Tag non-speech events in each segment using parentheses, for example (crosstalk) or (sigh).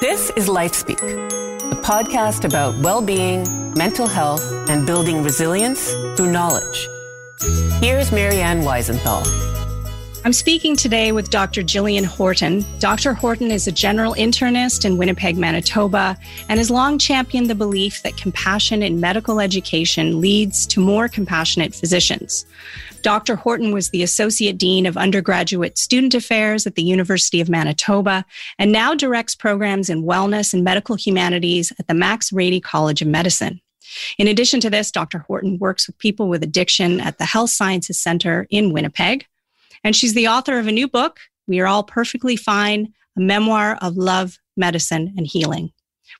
This is LifeSpeak, a podcast about well being, mental health, and building resilience through knowledge. Here's Marianne Weisenthal. I'm speaking today with Dr. Jillian Horton. Dr. Horton is a general internist in Winnipeg, Manitoba, and has long championed the belief that compassion in medical education leads to more compassionate physicians. Dr. Horton was the Associate Dean of Undergraduate Student Affairs at the University of Manitoba and now directs programs in wellness and medical humanities at the Max Rady College of Medicine. In addition to this, Dr. Horton works with people with addiction at the Health Sciences Center in Winnipeg. And she's the author of a new book, We Are All Perfectly Fine, a memoir of love, medicine, and healing.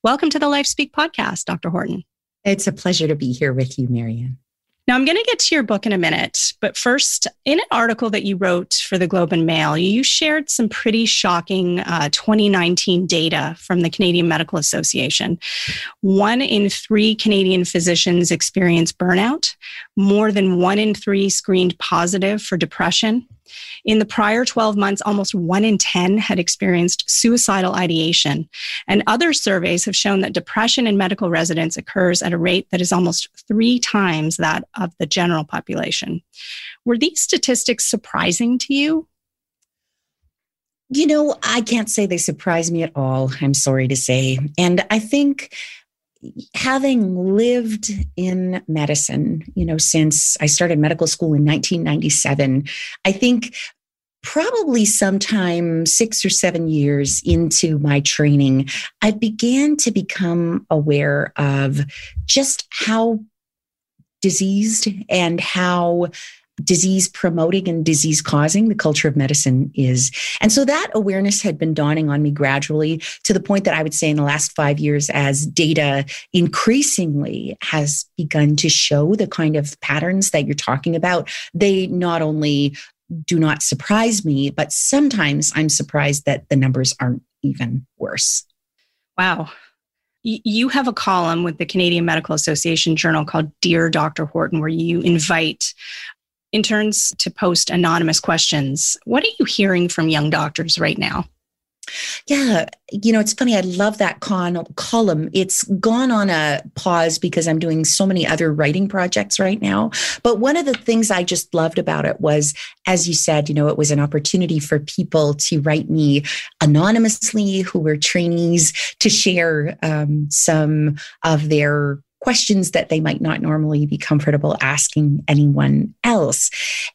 Welcome to the LifeSpeak podcast, Dr. Horton. It's a pleasure to be here with you, Marianne. Now, I'm going to get to your book in a minute, but first, in an article that you wrote for the Globe and Mail, you shared some pretty shocking uh, 2019 data from the Canadian Medical Association. One in three Canadian physicians experience burnout, more than one in three screened positive for depression, in the prior 12 months, almost one in 10 had experienced suicidal ideation. And other surveys have shown that depression in medical residents occurs at a rate that is almost three times that of the general population. Were these statistics surprising to you? You know, I can't say they surprise me at all. I'm sorry to say. And I think having lived in medicine, you know, since I started medical school in 1997, I think probably sometime six or seven years into my training, I began to become aware of just how diseased and how disease promoting and disease causing the culture of medicine is. And so that awareness had been dawning on me gradually to the point that I would say in the last five years, as data increasingly has begun to show the kind of patterns that you're talking about, they not only do not surprise me, but sometimes I'm surprised that the numbers aren't even worse. Wow. You have a column with the Canadian Medical Association journal called Dear Dr. Horton, where you invite interns to post anonymous questions. What are you hearing from young doctors right now? Yeah, you know, it's funny. I love that con- column. It's gone on a pause because I'm doing so many other writing projects right now. But one of the things I just loved about it was, as you said, you know, it was an opportunity for people to write me anonymously who were trainees to share um, some of their questions that they might not normally be comfortable asking anyone else.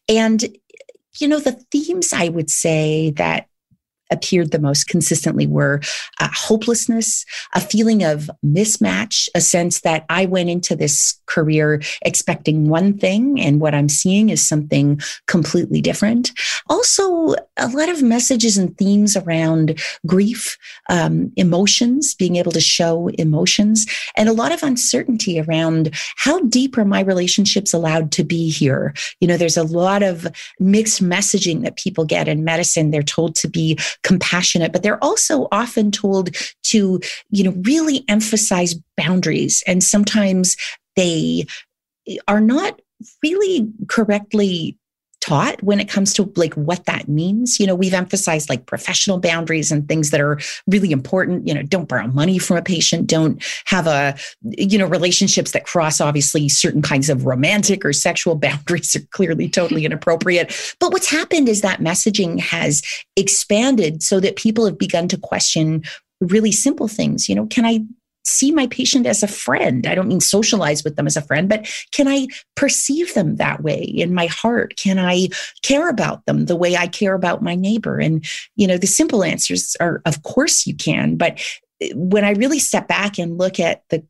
And, you know, the themes I would say that appeared the most consistently were uh, hopelessness, a feeling of mismatch, a sense that I went into this career expecting one thing and what I'm seeing is something completely different. Also, a lot of messages and themes around grief, um, emotions, being able to show emotions, and a lot of uncertainty around how deep are my relationships allowed to be here. You know, there's a lot of mixed messaging that people get in medicine. They're told to be compassionate, but they're also often told to, you know, really emphasize boundaries. And sometimes they are not really correctly taught when it comes to like what that means. You know we've emphasized like professional boundaries and things that are really important. You know don't borrow money from a patient. Don't have a you know relationships that cross obviously certain kinds of romantic or sexual (laughs) boundaries are clearly totally inappropriate. But what's happened is that messaging has expanded so that people have begun to question really simple things. You know can i see my patient as a friend. I don't mean socialize with them as a friend, but can I perceive them that way in my heart? Can I care about them the way I care about my neighbor? And, you know, the simple answers are, of course you can. But eh, when I really step back and look at the,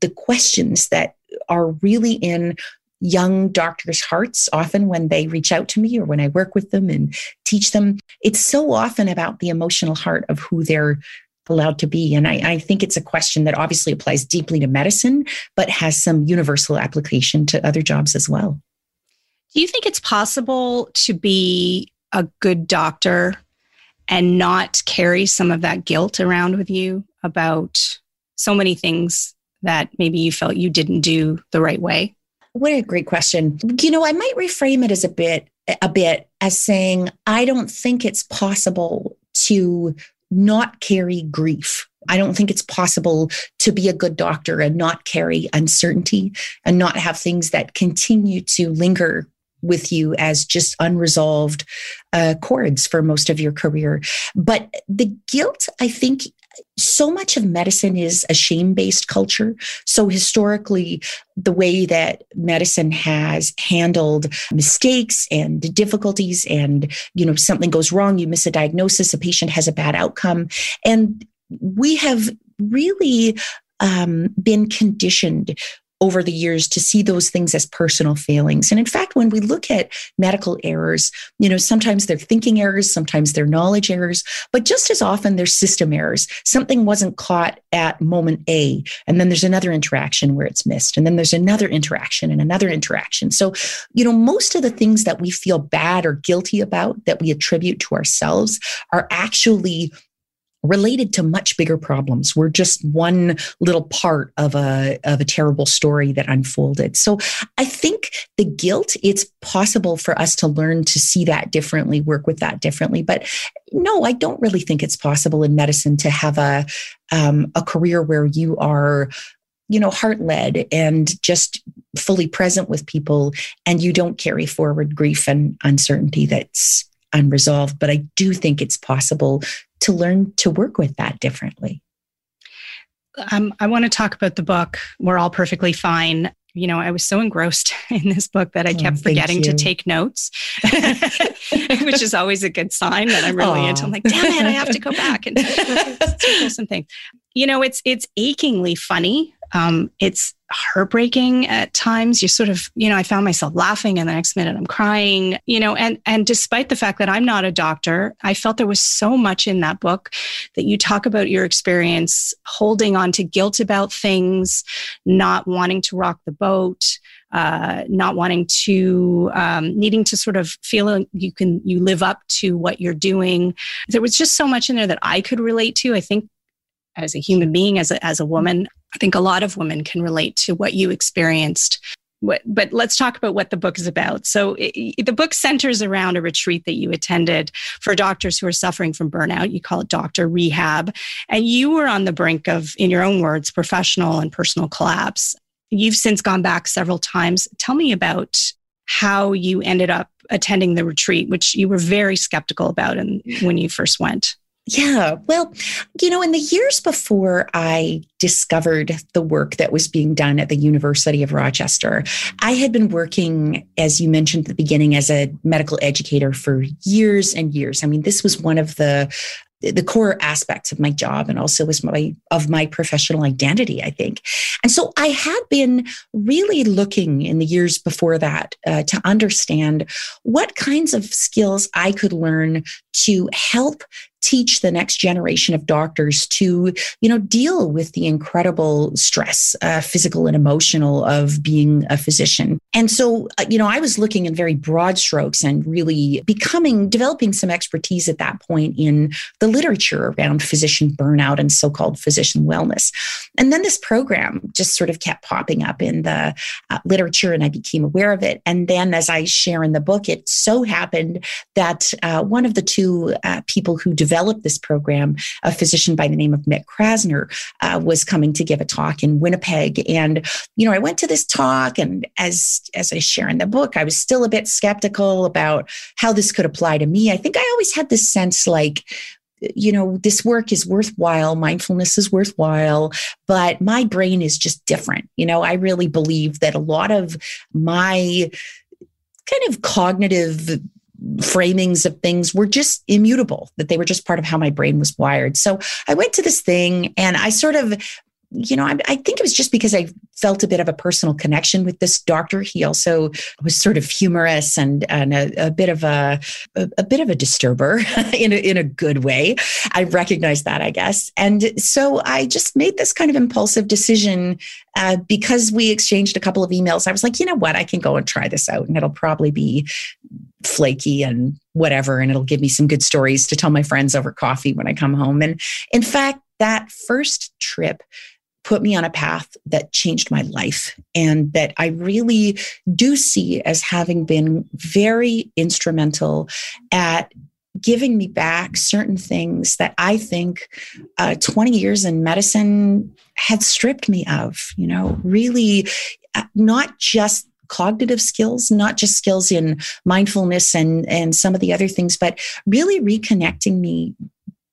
the questions that are really in young doctors' hearts often when they reach out to me or when I work with them and teach them. It's so often about the emotional heart of who they're allowed to be? And I, I, think it's a question that obviously applies deeply to medicine, but has some universal application to other jobs as well. Do you think it's possible to be a good doctor and not carry some of that guilt around with you about so many things that maybe you felt you didn't do the right way? What a great question. You know, I might reframe it as a bit a bit as saying I don't think it's possible to not carry grief. I don't think it's possible to be a good doctor and not carry uncertainty and not have things that continue to linger with you as just unresolved uh, chords for most of your career. But the guilt, I think, so much of medicine is a shame based culture. So, historically, the way that medicine has handled mistakes and difficulties, and you know, something goes wrong, you miss a diagnosis, a patient has a bad outcome. And we have really um, been conditioned over the years to see those things as personal failings. And in fact, when we look at medical errors, you know, sometimes they're thinking errors, sometimes they're knowledge errors, but just as often they're system errors. Something wasn't caught at moment A, and then there's another interaction where it's missed, and then there's another interaction and another interaction. So, you know, most of the things that we feel bad or guilty about that we attribute to ourselves are actually related to much bigger problems. We're just one little part of a of a terrible story that unfolded. So I think the guilt, it's possible for us to learn to see that differently, work with that differently. But no, I don't really think it's possible in medicine to have a um, a career where you are you know heart led and just fully present with people and you don't carry forward grief and uncertainty that's unresolved but i do think it's possible to learn to work with that differently. Um, I want to talk about the book, We're All Perfectly Fine. You know, I was so engrossed (laughs) in this book that I oh, kept forgetting to take notes, (laughs) which is always a good sign that I'm really Aww. into. I'm like, damn it, I have to go back and circle some things. You know, it's it's achingly funny. Um, it's heartbreaking at times. You sort of, you know, I found myself laughing and the next minute I'm crying, you know, and, and despite the fact that I'm not a doctor, I felt there was so much in that book that you talk about your experience holding on to guilt about things, not wanting to rock the boat. Uh, not wanting to um, needing to sort of feel you can you live up to what you're doing there was just so much in there that i could relate to i think as a human being as a, as a woman I think a lot of women can relate to what you experienced. But let's talk about what the book is about. So, it, the book centers around a retreat that you attended for doctors who are suffering from burnout. You call it doctor rehab. And you were on the brink of, in your own words, professional and personal collapse. You've since gone back several times. Tell me about how you ended up attending the retreat, which you were very skeptical about in, when you first went. Yeah. Well, you know, in the years before I discovered the work that was being done at the University of Rochester, I had been working, as you mentioned at the beginning, as a medical educator for years and years. I mean, this was one of the the core aspects of my job and also was my of my professional identity i think and so i had been really looking in the years before that uh, to understand what kinds of skills i could learn to help teach the next generation of doctors to, you know, deal with the incredible stress, uh, physical and emotional of being a physician. And so, uh, you know, I was looking in very broad strokes and really becoming, developing some expertise at that point in the literature around physician burnout and so called physician wellness. And then this program just sort of kept popping up in the uh, literature and I became aware of it. And then, as I share in the book, it so happened that uh, one of the two uh, people who developed developed this program, a physician by the name of Mick Krasner, uh, was coming to give a talk in Winnipeg. And, you know, I went to this talk and as, as I share in the book, I was still a bit skeptical about how this could apply to me. I think I always had this sense like, you know, this work is worthwhile, mindfulness is worthwhile, but my brain is just different. You know, I really believe that a lot of my kind of cognitive framings of things were just immutable, that they were just part of how my brain was wired. So I went to this thing and I sort of you know, I, I, think it was just because I felt a bit of a personal connection with this doctor. He also was sort of humorous and, and a, a bit of a, a, a, bit of a disturber (laughs) in a, in a good way. I recognize that, I guess. And so I just made this kind of impulsive decision uh, because we exchanged a couple of emails. I was like, you know what, I can go and try this out, and it'll probably be flaky and whatever, and it'll give me some good stories to tell my friends over coffee when I come home. And in fact, that first trip put me on a path that changed my life and that I really do see as having been very instrumental at giving me back certain things that I think uh, 20 years in medicine had stripped me of, you know, really uh, not just cognitive skills, not just skills in mindfulness and, and some of the other things, but really reconnecting me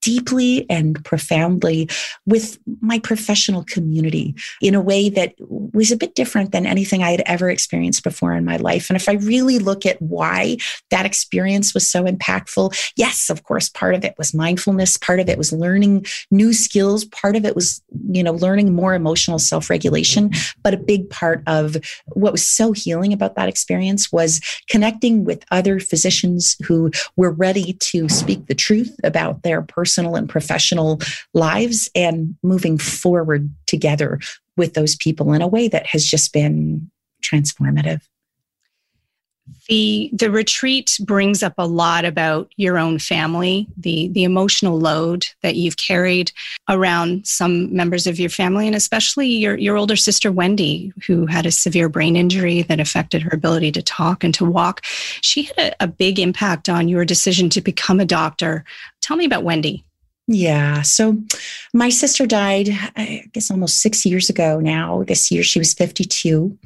deeply and profoundly with my professional community in a way that was a bit different than anything I had ever experienced before in my life. And if I really look at why that experience was so impactful, yes, of course, part of it was mindfulness, part of it was learning new skills, part of it was, you know, learning more emotional self regulation. But a big part of what was so healing about that experience was connecting with other physicians who were ready to speak the truth about their personal personal and professional lives and moving forward together with those people in a way that has just been transformative the the retreat brings up a lot about your own family the the emotional load that you've carried around some members of your family and especially your your older sister Wendy who had a severe brain injury that affected her ability to talk and to walk. She had a, a big impact on your decision to become a doctor. Tell me about Wendy yeah. So my sister died, I guess, almost six years ago now. This year she was 52.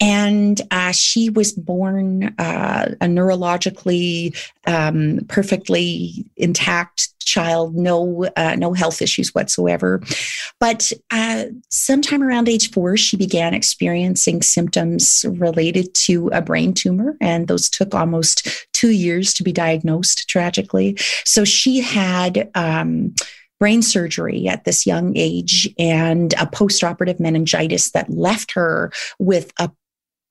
And uh, she was born uh, a neurologically um, perfectly intact child, no, uh, no health issues whatsoever. But uh, sometime around age four, she began experiencing symptoms related to a brain tumor. And those took almost two years to be diagnosed, tragically. So she had. Um, brain surgery at this young age and a postoperative meningitis that left her with a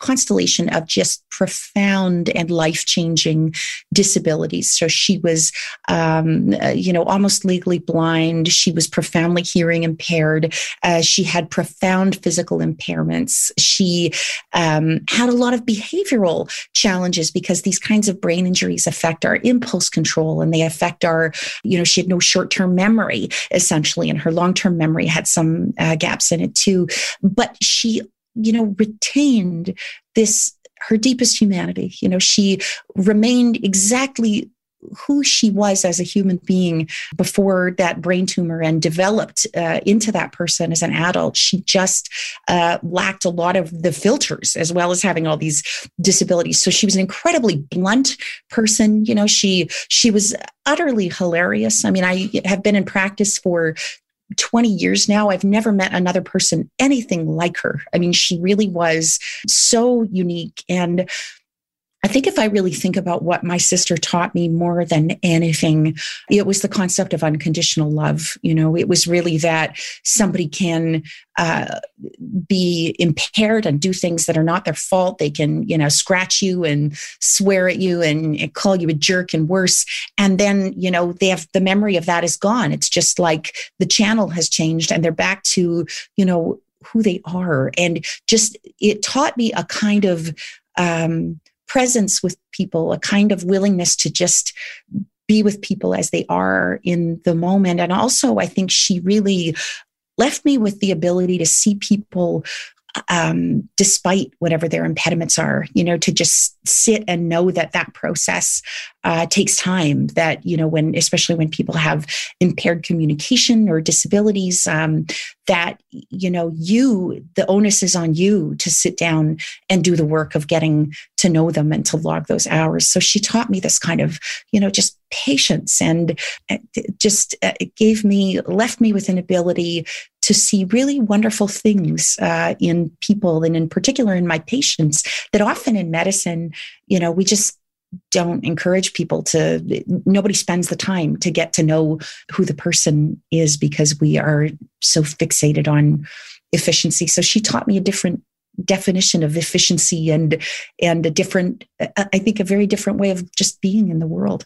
constellation of just profound and life changing disabilities. So she was, um, uh, you know, almost legally blind. She was profoundly hearing impaired. Uh, she had profound physical impairments. She um, had a lot of behavioral challenges because these kinds of brain injuries affect our impulse control and they affect our, you know, she had no short term memory essentially, and her long term memory had some uh, gaps in it too. But she you know, retained this, her deepest humanity. You know, she remained exactly who she was as a human being before that brain tumor and developed uh, into that person as an adult. She just uh, lacked a lot of the filters as well as having all these disabilities. So she was an incredibly blunt person. You know, she she was utterly hilarious. I mean, I have been in practice for 20 years now, I've never met another person anything like her. I mean, she really was so unique. And I think if I really think about what my sister taught me more than anything, it was the concept of unconditional love. You know, it was really that somebody can uh, be impaired and do things that are not their fault. They can, you know, scratch you and swear at you and, call you a jerk and worse. And then, you know, they have the memory of that is gone. It's just like the channel has changed and they're back to, you know, who they are. And just it taught me a kind of, um, presence with people, a kind of willingness to just be with people as they are in the moment. And also, I think she really left me with the ability to see people um, despite whatever their impediments are, you know, to just sit and know that that process uh, takes time. That, you know, when, especially when people have impaired communication or disabilities, um, that, you know, you, the onus is on you to sit down and do the work of getting to know them and to log those hours. So she taught me this kind of, you know, just patience and uh, just uh, gave me, left me with an ability to see really wonderful things uh, in people and in particular in my patients that often in medicine you know we just don't encourage people to nobody spends the time to get to know who the person is because we are so fixated on efficiency. So she taught me a different definition of efficiency and and a different i think a very different way of just being in the world.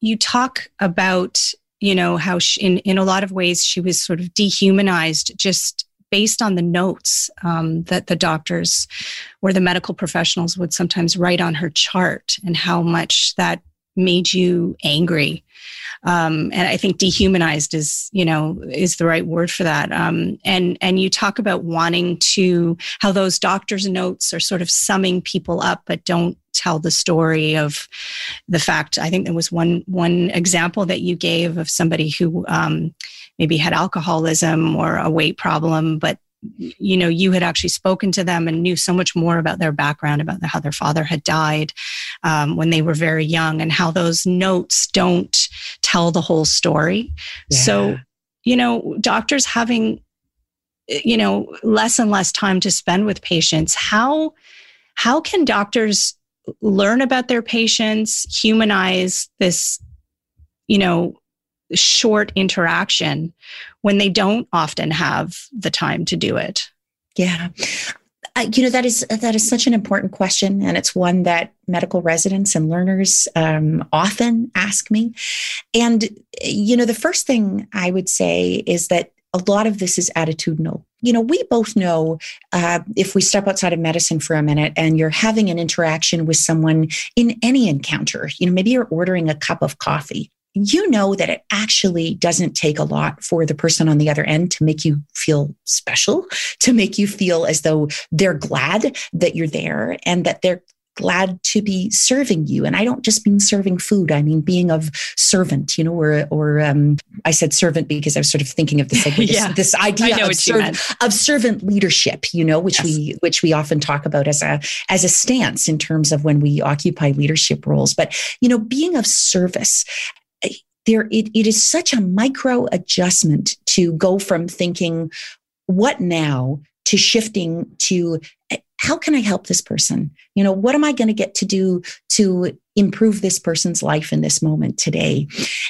You talk about you know how she, in in a lot of ways she was sort of dehumanized just based on the notes um, that the doctors or the medical professionals would sometimes write on her chart and how much that made you angry um, and I think dehumanized is you know is the right word for that. Um, and and you talk about wanting to how those doctors' notes are sort of summing people up, but don't tell the story of the fact. I think there was one one example that you gave of somebody who um, maybe had alcoholism or a weight problem, but you know you had actually spoken to them and knew so much more about their background about how their father had died um, when they were very young and how those notes don't tell the whole story yeah. so you know doctors having you know less and less time to spend with patients how how can doctors learn about their patients humanize this you know short interaction when they don't often have the time to do it? Yeah. You know that is that is such an important question, and it's one that medical residents and learners um, often ask me. And you know, the first thing I would say is that a lot of this is attitudinal. You know, we both know uh, if we step outside of medicine for a minute and you're having an interaction with someone in any encounter, you know, maybe you're ordering a cup of coffee you know that it actually doesn't take a lot for the person on the other end to make you feel special, to make you feel as though they're glad that you're there and that they're glad to be serving you. And I don't just mean serving food; I mean being of servant. You know, or or um, I said servant because I was sort of thinking of this like (laughs) this, yeah, this idea of, serv- of, servant leadership. You know, which yes. we which we often talk about as a as a stance in terms of when we occupy leadership roles. But you know, being of service there it, it is such a micro adjustment to go from thinking what now to shifting to how can I help this person? You know, what am I going to get to do to improve this person's life in this moment today?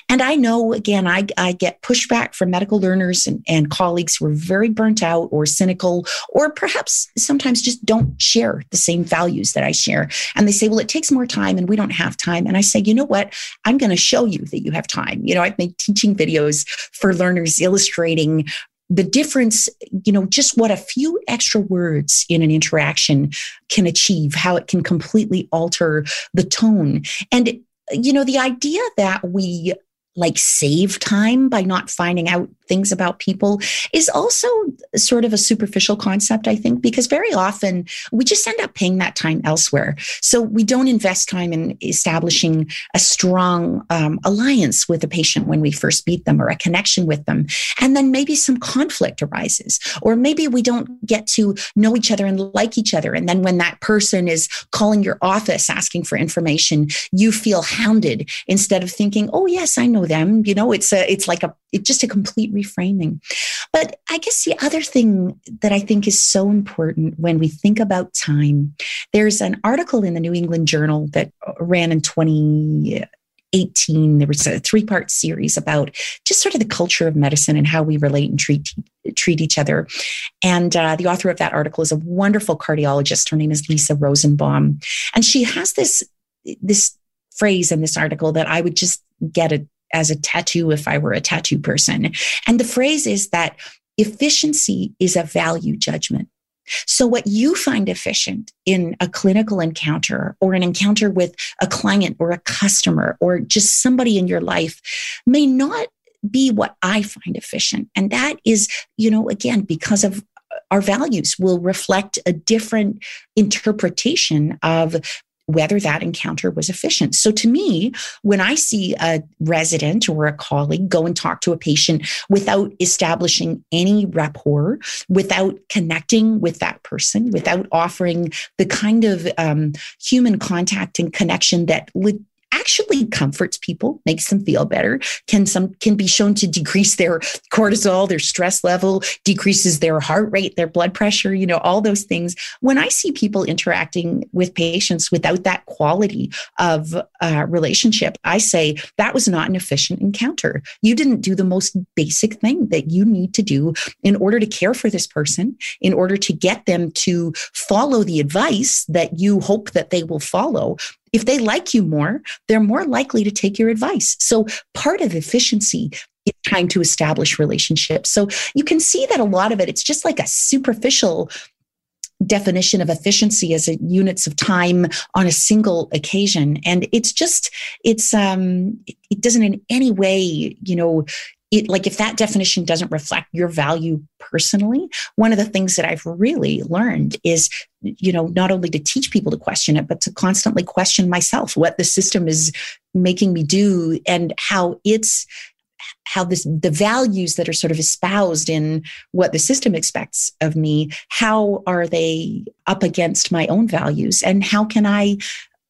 And I know, again, I, I get pushback from medical learners and, and colleagues who are very burnt out or cynical, or perhaps sometimes just don't share the same values that I share. And they say, well, it takes more time and we don't have time. And I say, you know what? I'm going to show you that you have time. You know, I've made teaching videos for learners illustrating the difference, you know, just what a few extra words in an interaction can achieve, how it can completely alter the tone. And, you know, the idea that we like save time by not finding out things about people is also sort of a superficial concept, I think, because very often we just end up paying that time elsewhere. So we don't invest time in establishing a strong um, alliance with a patient when we first meet them or a connection with them. And then maybe some conflict arises, or maybe we don't get to know each other and like each other. And then when that person is calling your office asking for information, you feel hounded instead of thinking, oh, yes, I know know them. You know, it's a, it's like a, it's just a complete reframing. But I guess the other thing that I think is so important when we think about time, there's an article in the New England Journal that ran in 20, 18 there was a three part series about just sort of the culture of medicine and how we relate and treat treat each other and uh, the author of that article is a wonderful cardiologist her name is lisa rosenbaum and she has this this phrase in this article that i would just get a as a tattoo if I were a tattoo person. And the phrase is that efficiency is a value judgment. So, what you find efficient in a clinical encounter or an encounter with a client or a customer or just somebody in your life may not be what I find efficient. And that is, you know, again, because of our values will reflect a different interpretation of whether that encounter was efficient. So to me, when I see a resident or a colleague go and talk to a patient without establishing any rapport, without connecting with that person, without offering the kind of um, human contact and connection that actually comforts people, makes them feel better, can some can be shown to decrease their cortisol, their stress level, decreases their heart rate, their blood pressure, you know, all those things. When I see people interacting with patients without that quality of uh, relationship, I say that was not an efficient encounter. You didn't do the most basic thing that you need to do in order to care for this person, in order to get them to follow the advice that you hope that they will follow if they like you more, they're more likely to take your advice. So part of efficiency is trying to establish relationships. So you can see that a lot of it, it's just like a superficial definition of efficiency as a units of time on a single occasion and it's just it's um it doesn't in any way you know it like if that definition doesn't reflect your value personally one of the things that i've really learned is you know not only to teach people to question it but to constantly question myself what the system is making me do and how it's how this the values that are sort of espoused in what the system expects of me how are they up against my own values and how can i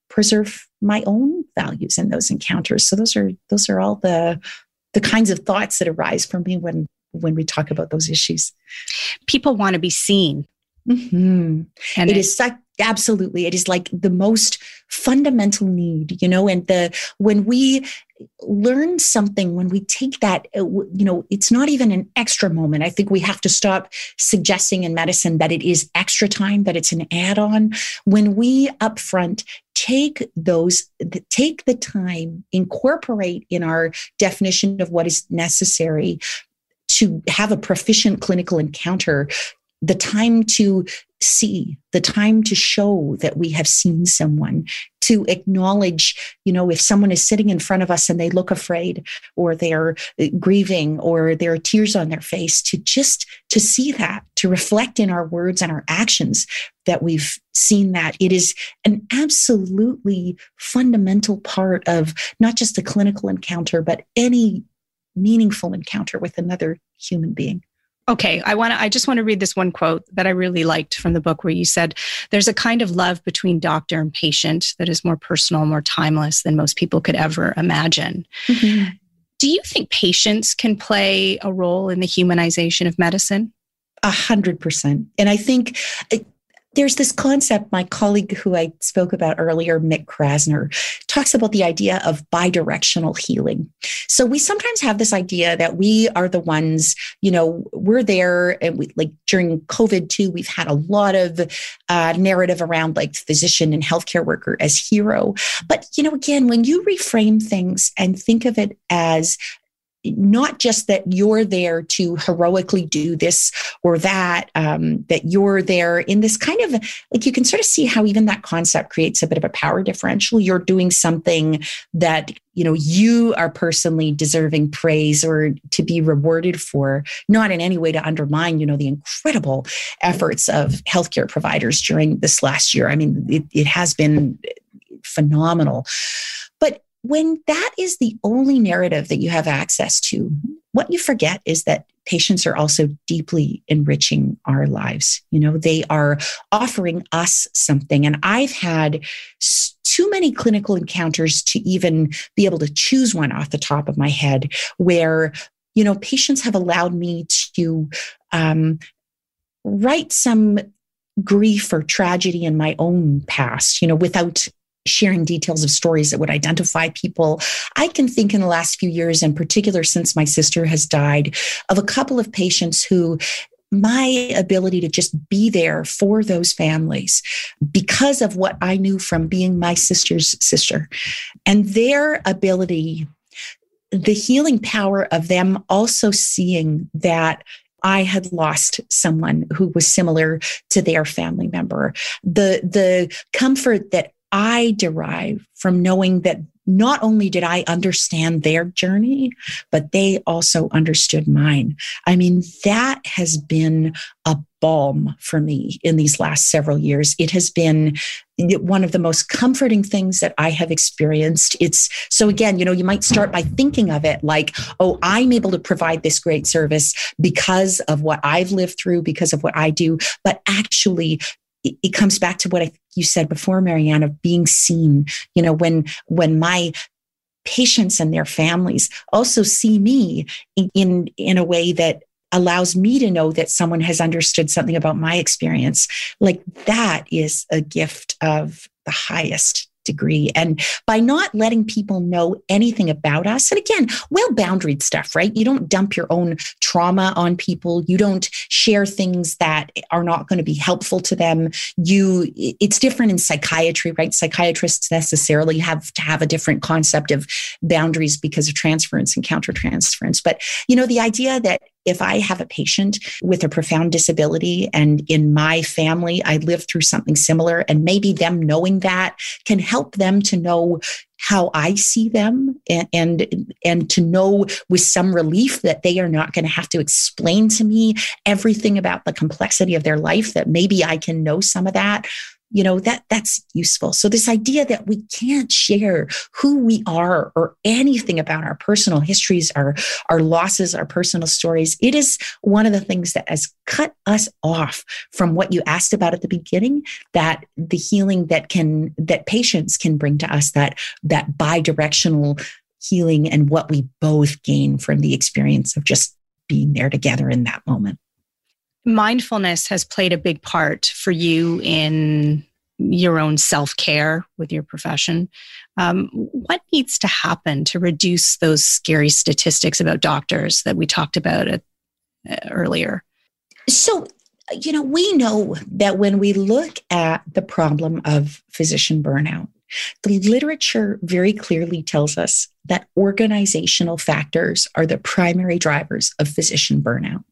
preserve my own values in those encounters? So those are those are all the the kinds of thoughts that arise from me when when we talk about those issues people want to be seen mm-hmm. and it, it is such absolutely it is like the most fundamental need you know and the when we learn something when we take that uh, you know it's not even an extra moment. I think we have to stop suggesting in medicine that it is extra time that it's an add-on. When we upfront take those take the time incorporate in our definition of what is necessary to have a proficient clinical encounter the time to see, the time to show that we have seen someone, to acknowledge, you know, if someone is sitting in front of us and they look afraid or they're uh, grieving or there are tears on their face, to just to see that, to reflect in our words and our actions that we've seen that. It is an absolutely fundamental part of not just a clinical encounter, but any meaningful encounter with another human being. Okay, I want to I just want to read this one quote that I really liked from the book where you said there's a kind of love between doctor and patient that is more personal, more timeless than most people could ever imagine. Mm-hmm. Do you think patients can play a role in the humanization of medicine? A hundred percent. And I think there's this concept my colleague who I spoke about earlier, Mick Krasner, talks about the idea of bidirectional healing. So we sometimes have this idea that we are the ones, you know, we're there and we like during COVID too, we've had a lot of uh, narrative around like physician and healthcare worker as hero. But, you know, again, when you reframe things and think of it as not just that you're there to heroically do this or that, um, that you're there in this kind of like you can sort of see how even that concept creates a bit of a power differential. You're doing something that you know you are personally deserving praise or to be rewarded for, not in any way to undermine you know the incredible efforts of healthcare providers during this last year. I mean, it, it has been phenomenal. When that is the only narrative that you have access to, what you forget is that patients are also deeply enriching our lives. You know, they are offering us something. And I've had too many clinical encounters to even be able to choose one off the top of my head where, you know, patients have allowed me to um, write some grief or tragedy in my own past, you know, without sharing details of stories that would identify people. I can think in the last few years, in particular, since my sister has died, of a couple of patients who my ability to just be there for those families because of what I knew from being my sister's sister and their ability, the healing power of them also seeing that I had lost someone who was similar to their family member. The the comfort that I derive from knowing that not only did I understand their journey, but they also understood mine. I mean, that has been a balm for me in these last several years. It has been one of the most comforting things that I have experienced. It's so again, you know, you might start by thinking of it like, oh, I'm able to provide this great service because of what I've lived through, because of what I do. But actually, it, comes back to what I, you said before, Marianne, of being seen. You know, when when my patients and their families also see me in, in, in a way that allows me to know that someone has understood something about my experience like that is a gift of the highest degree. And by not letting people know anything about us, and again, well boundaried stuff, right? You don't dump your own trauma on people. You don't share things that are not going to be helpful to them. You, it's different in psychiatry, right? Psychiatrists necessarily have to have a different concept of boundaries because of transference and countertransference. But, you know, the idea that if I have a patient with a profound disability and in my family, I lived through something similar, and maybe them knowing that can help them to know how I see them and, and, and to know with some relief that they are not going to have to explain to me everything about the complexity of their life, that maybe I can know some of that you know that that's useful. So this idea that we can't share who we are or anything about our personal histories our our losses our personal stories it is one of the things that has cut us off from what you asked about at the beginning that the healing that can that patients can bring to us that that bi-directional healing and what we both gain from the experience of just being there together in that moment mindfulness has played a big part for you in your own self care with your profession. Um, what needs to happen to reduce those scary statistics about doctors that we talked about it, uh, earlier? So, you know, we know that when we look at the problem of physician burnout, the literature very clearly tells us that organizational factors are the primary drivers of physician burnout.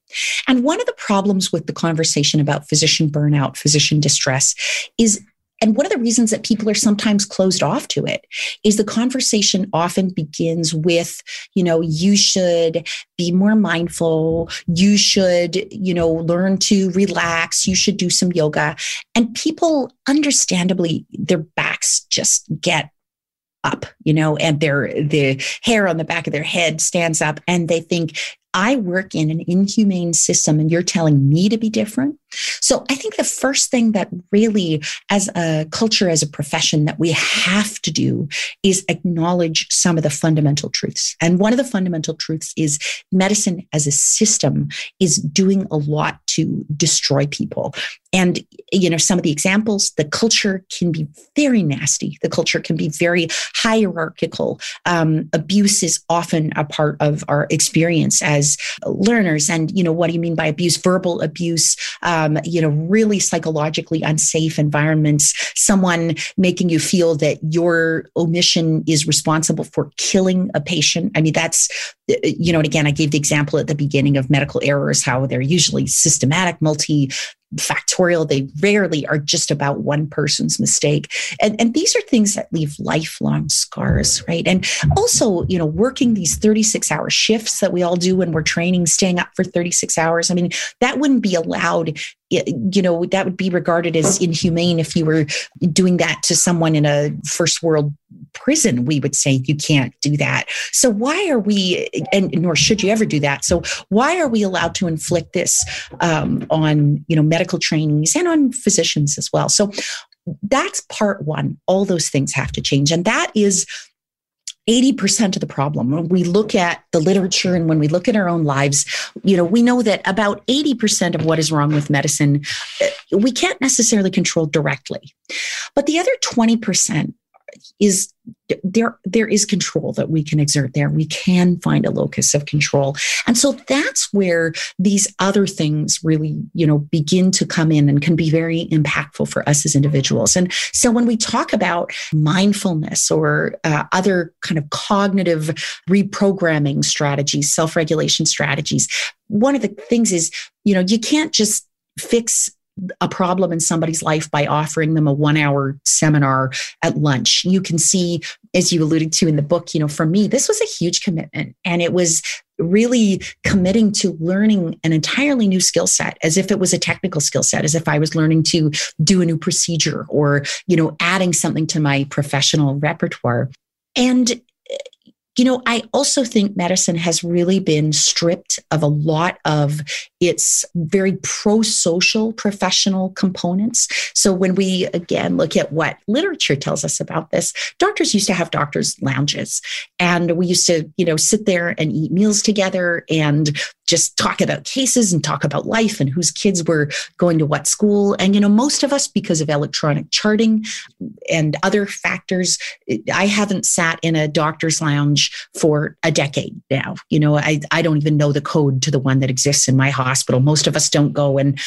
And one of the problems with the conversation about physician burnout, physician distress, is and one of the reasons that people are sometimes closed off to it is the conversation often begins with, you know, you should be more mindful. You should, you know, learn to relax. You should do some yoga. And people, understandably, their backs just get up, you know, and their the hair on the back of their head stands up and they think I work in an inhumane system and you're telling me to be different. So I think the first thing that really, as a culture, as a profession, that we have to do is acknowledge some of the fundamental truths. And one of the fundamental truths is medicine as a system is doing a lot to destroy people. And, you know, some of the examples, the culture can be very nasty. The culture can be very hierarchical. Um, abuse is often a part of our experience as learners. And, you know, what do you mean by abuse? Verbal abuse, um, you know, really psychologically unsafe environments, someone making you feel that your omission is responsible for killing a patient. I mean, that's, you know, and again, I gave the example at the beginning of medical errors, how they're usually systematic, multi factorial. They rarely are just about one person's mistake. And, and these are things that leave lifelong scars, right? And also, you know, working these 36 hour shifts that we all do when we're training, staying up for 36 hours. I mean, that wouldn't be allowed you know that would be regarded as inhumane if you were doing that to someone in a first world prison we would say you can't do that. So why are we and nor should you ever do that. So why are we allowed to inflict this um, on you know medical trainees and on physicians as well? So that's part one. All those things have to change. And that is 80% of the problem. When we look at the literature and when we look at our own lives, you know, we know that about 80% of what is wrong with medicine, uh, we can't necessarily control directly. But the other 20% is there there is control that we can exert there. We can find a locus of control. And so that's where these other things really you know begin to come in and can be very impactful for us as individuals. And so when we talk about mindfulness or uh, other kind of cognitive reprogramming strategies self-regulation strategies one of the things is you know you can't just fix a problem in somebody's life by offering them a one hour seminar at lunch. You can see, as you alluded to in the book, you know, for me, this was a huge commitment. And it was really committing to learning an entirely new skill set as if it was a technical skill set as if i was learning to do a new procedure or you know adding something to my professional repertoire and you know, I also think medicine has really been stripped of a lot of its very pro social professional components. So when we again look at what literature tells us about this, doctors used to have doctors' lounges and we used to, you know, sit there and eat meals together and just talk about cases and talk about life and whose kids were going to what school. And, you know, most of us, because of electronic charting and other factors, I haven't sat in a doctor's lounge for a decade now. You know, I, I don't even know the code to the one that exists in my hospital. Most of us don't go and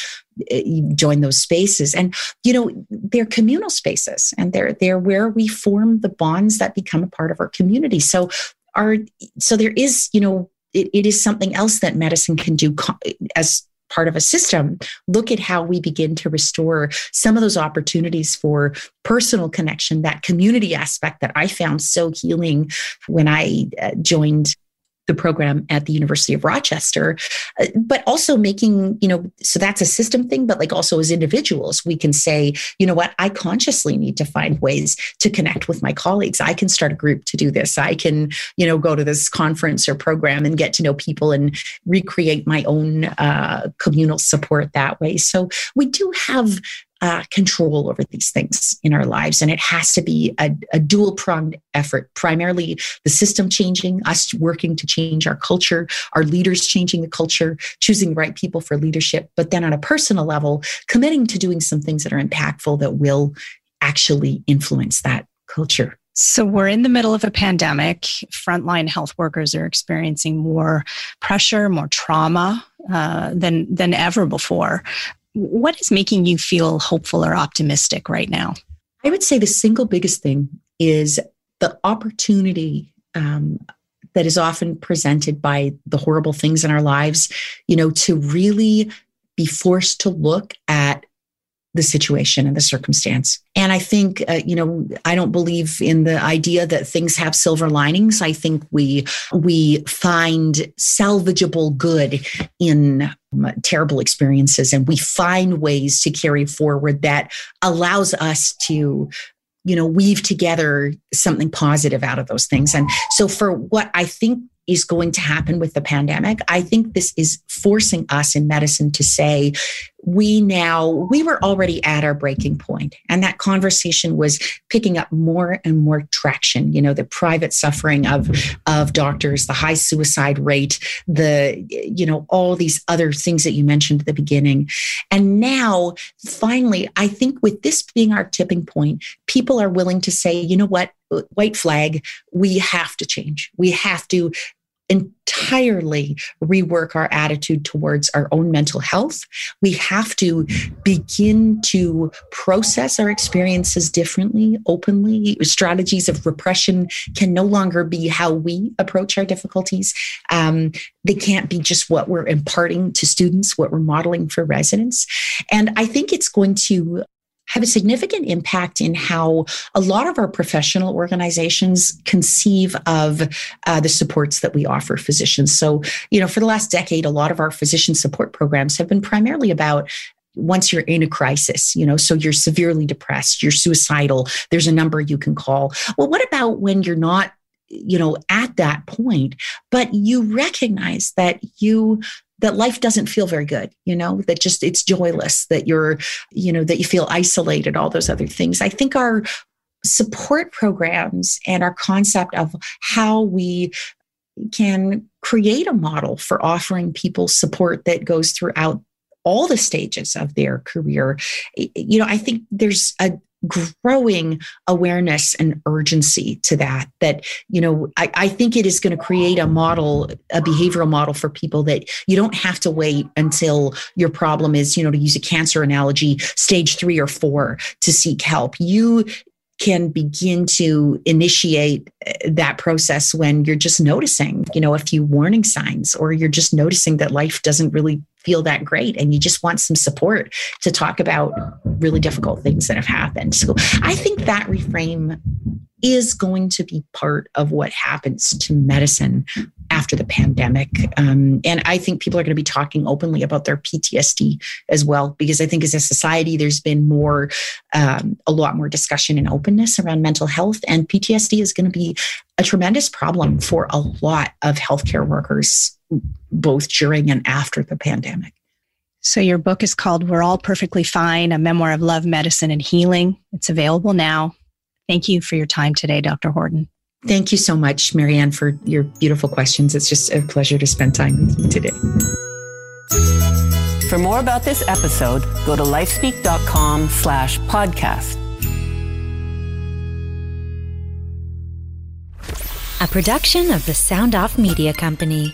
eh, join those spaces. And, you know, they're communal spaces and they're, they're where we form the bonds that become a part of our community. So, our, so there is, you know, it, it is something else that medicine can do as part of a system, look at how we begin to restore some of those opportunities for personal connection, that community aspect that I found so healing when I uh, joined the program at the University of Rochester, uh, but also making, you know, so that's a system thing, but like also as individuals, we can say, you know what, I consciously need to find ways to connect with my colleagues. I can start a group to do this. I can, you know, go to this conference or program and get to know people and recreate my own uh, communal support that way. So we do have uh, control over these things in our lives. And it has to be a, a dual pronged effort primarily the system changing, us working to change our culture, our leaders changing the culture, choosing the right people for leadership. But then on a personal level, committing to doing some things that are impactful that will actually influence that culture. So, we're in the middle of a pandemic. Frontline health workers are experiencing more pressure, more trauma uh, than, than ever before. What is making you feel hopeful or optimistic right now? I would say the single biggest thing is the opportunity um, that is often presented by the horrible things in our lives, you know, to really be forced to look at the situation and the circumstance. And I think, uh, you know, I don't believe in the idea that things have silver linings. I think we we find salvageable good in um, terrible experiences, and we find ways to carry forward that allows us to you know weave together something positive out of those things and so for what i think is going to happen with the pandemic. I think this is forcing us in medicine to say, we now, we were already at our breaking point, And that conversation was picking up more and more traction. You know, the private suffering of, of doctors, the high suicide rate, the, you know, all these other things that you mentioned at the beginning. And now, finally, I think with this being our tipping point, people are willing to say, you know what, white flag, we have to change. We have to entirely rework our attitude towards our own mental health. We have to begin to process our experiences differently, openly. Strategies of repression can no longer be how we approach our difficulties. Um, they can't be just what we're imparting to students, what we're modeling for residents. And I think it's going to have a significant impact in how a lot of our professional organizations conceive of uh, the supports that we offer physicians. So, you know, for the last decade, a lot of our physician support programs have been primarily about once you're in a crisis, you know, so you're severely depressed, you're suicidal, there's a number you can call. Well, what about when you're not you know at that point but you recognize that you that life doesn't feel very good, you know, that just it's joyless, that you're, you know, that you feel isolated, all those other things. I think our support programs and our concept of how we can create a model for offering people support that goes throughout all the stages of their career you know i think there's a growing awareness and urgency to that that you know I, I think it is going to create a model a behavioral model for people that you don't have to wait until your problem is you know to use a cancer analogy stage three or four to seek help. You can begin to initiate uh, that process when you're just noticing, you know, a few warning signs, or you're just noticing that life doesn't really feel that great and you just want some support to talk about really difficult things that have happened. So I think that reframe is going to be part of what happens to medicine after the pandemic. Um, and I think people are going to be talking openly about their PTSD as well, because I think as a society, there's been more, um, a lot more discussion and openness around mental health. And PTSD is going to be a tremendous problem for a lot of healthcare workers, both during and after the pandemic. So, your book is called We're All Perfectly Fine A Memoir of Love, Medicine, and Healing. It's available now. Thank you for your time today, Dr. Horton. Thank you so much, Marianne, for your beautiful questions. It's just a pleasure to spend time with you today. For more about this episode, go to lifespeak.com slash podcast. A production of the Sound Off Media Company.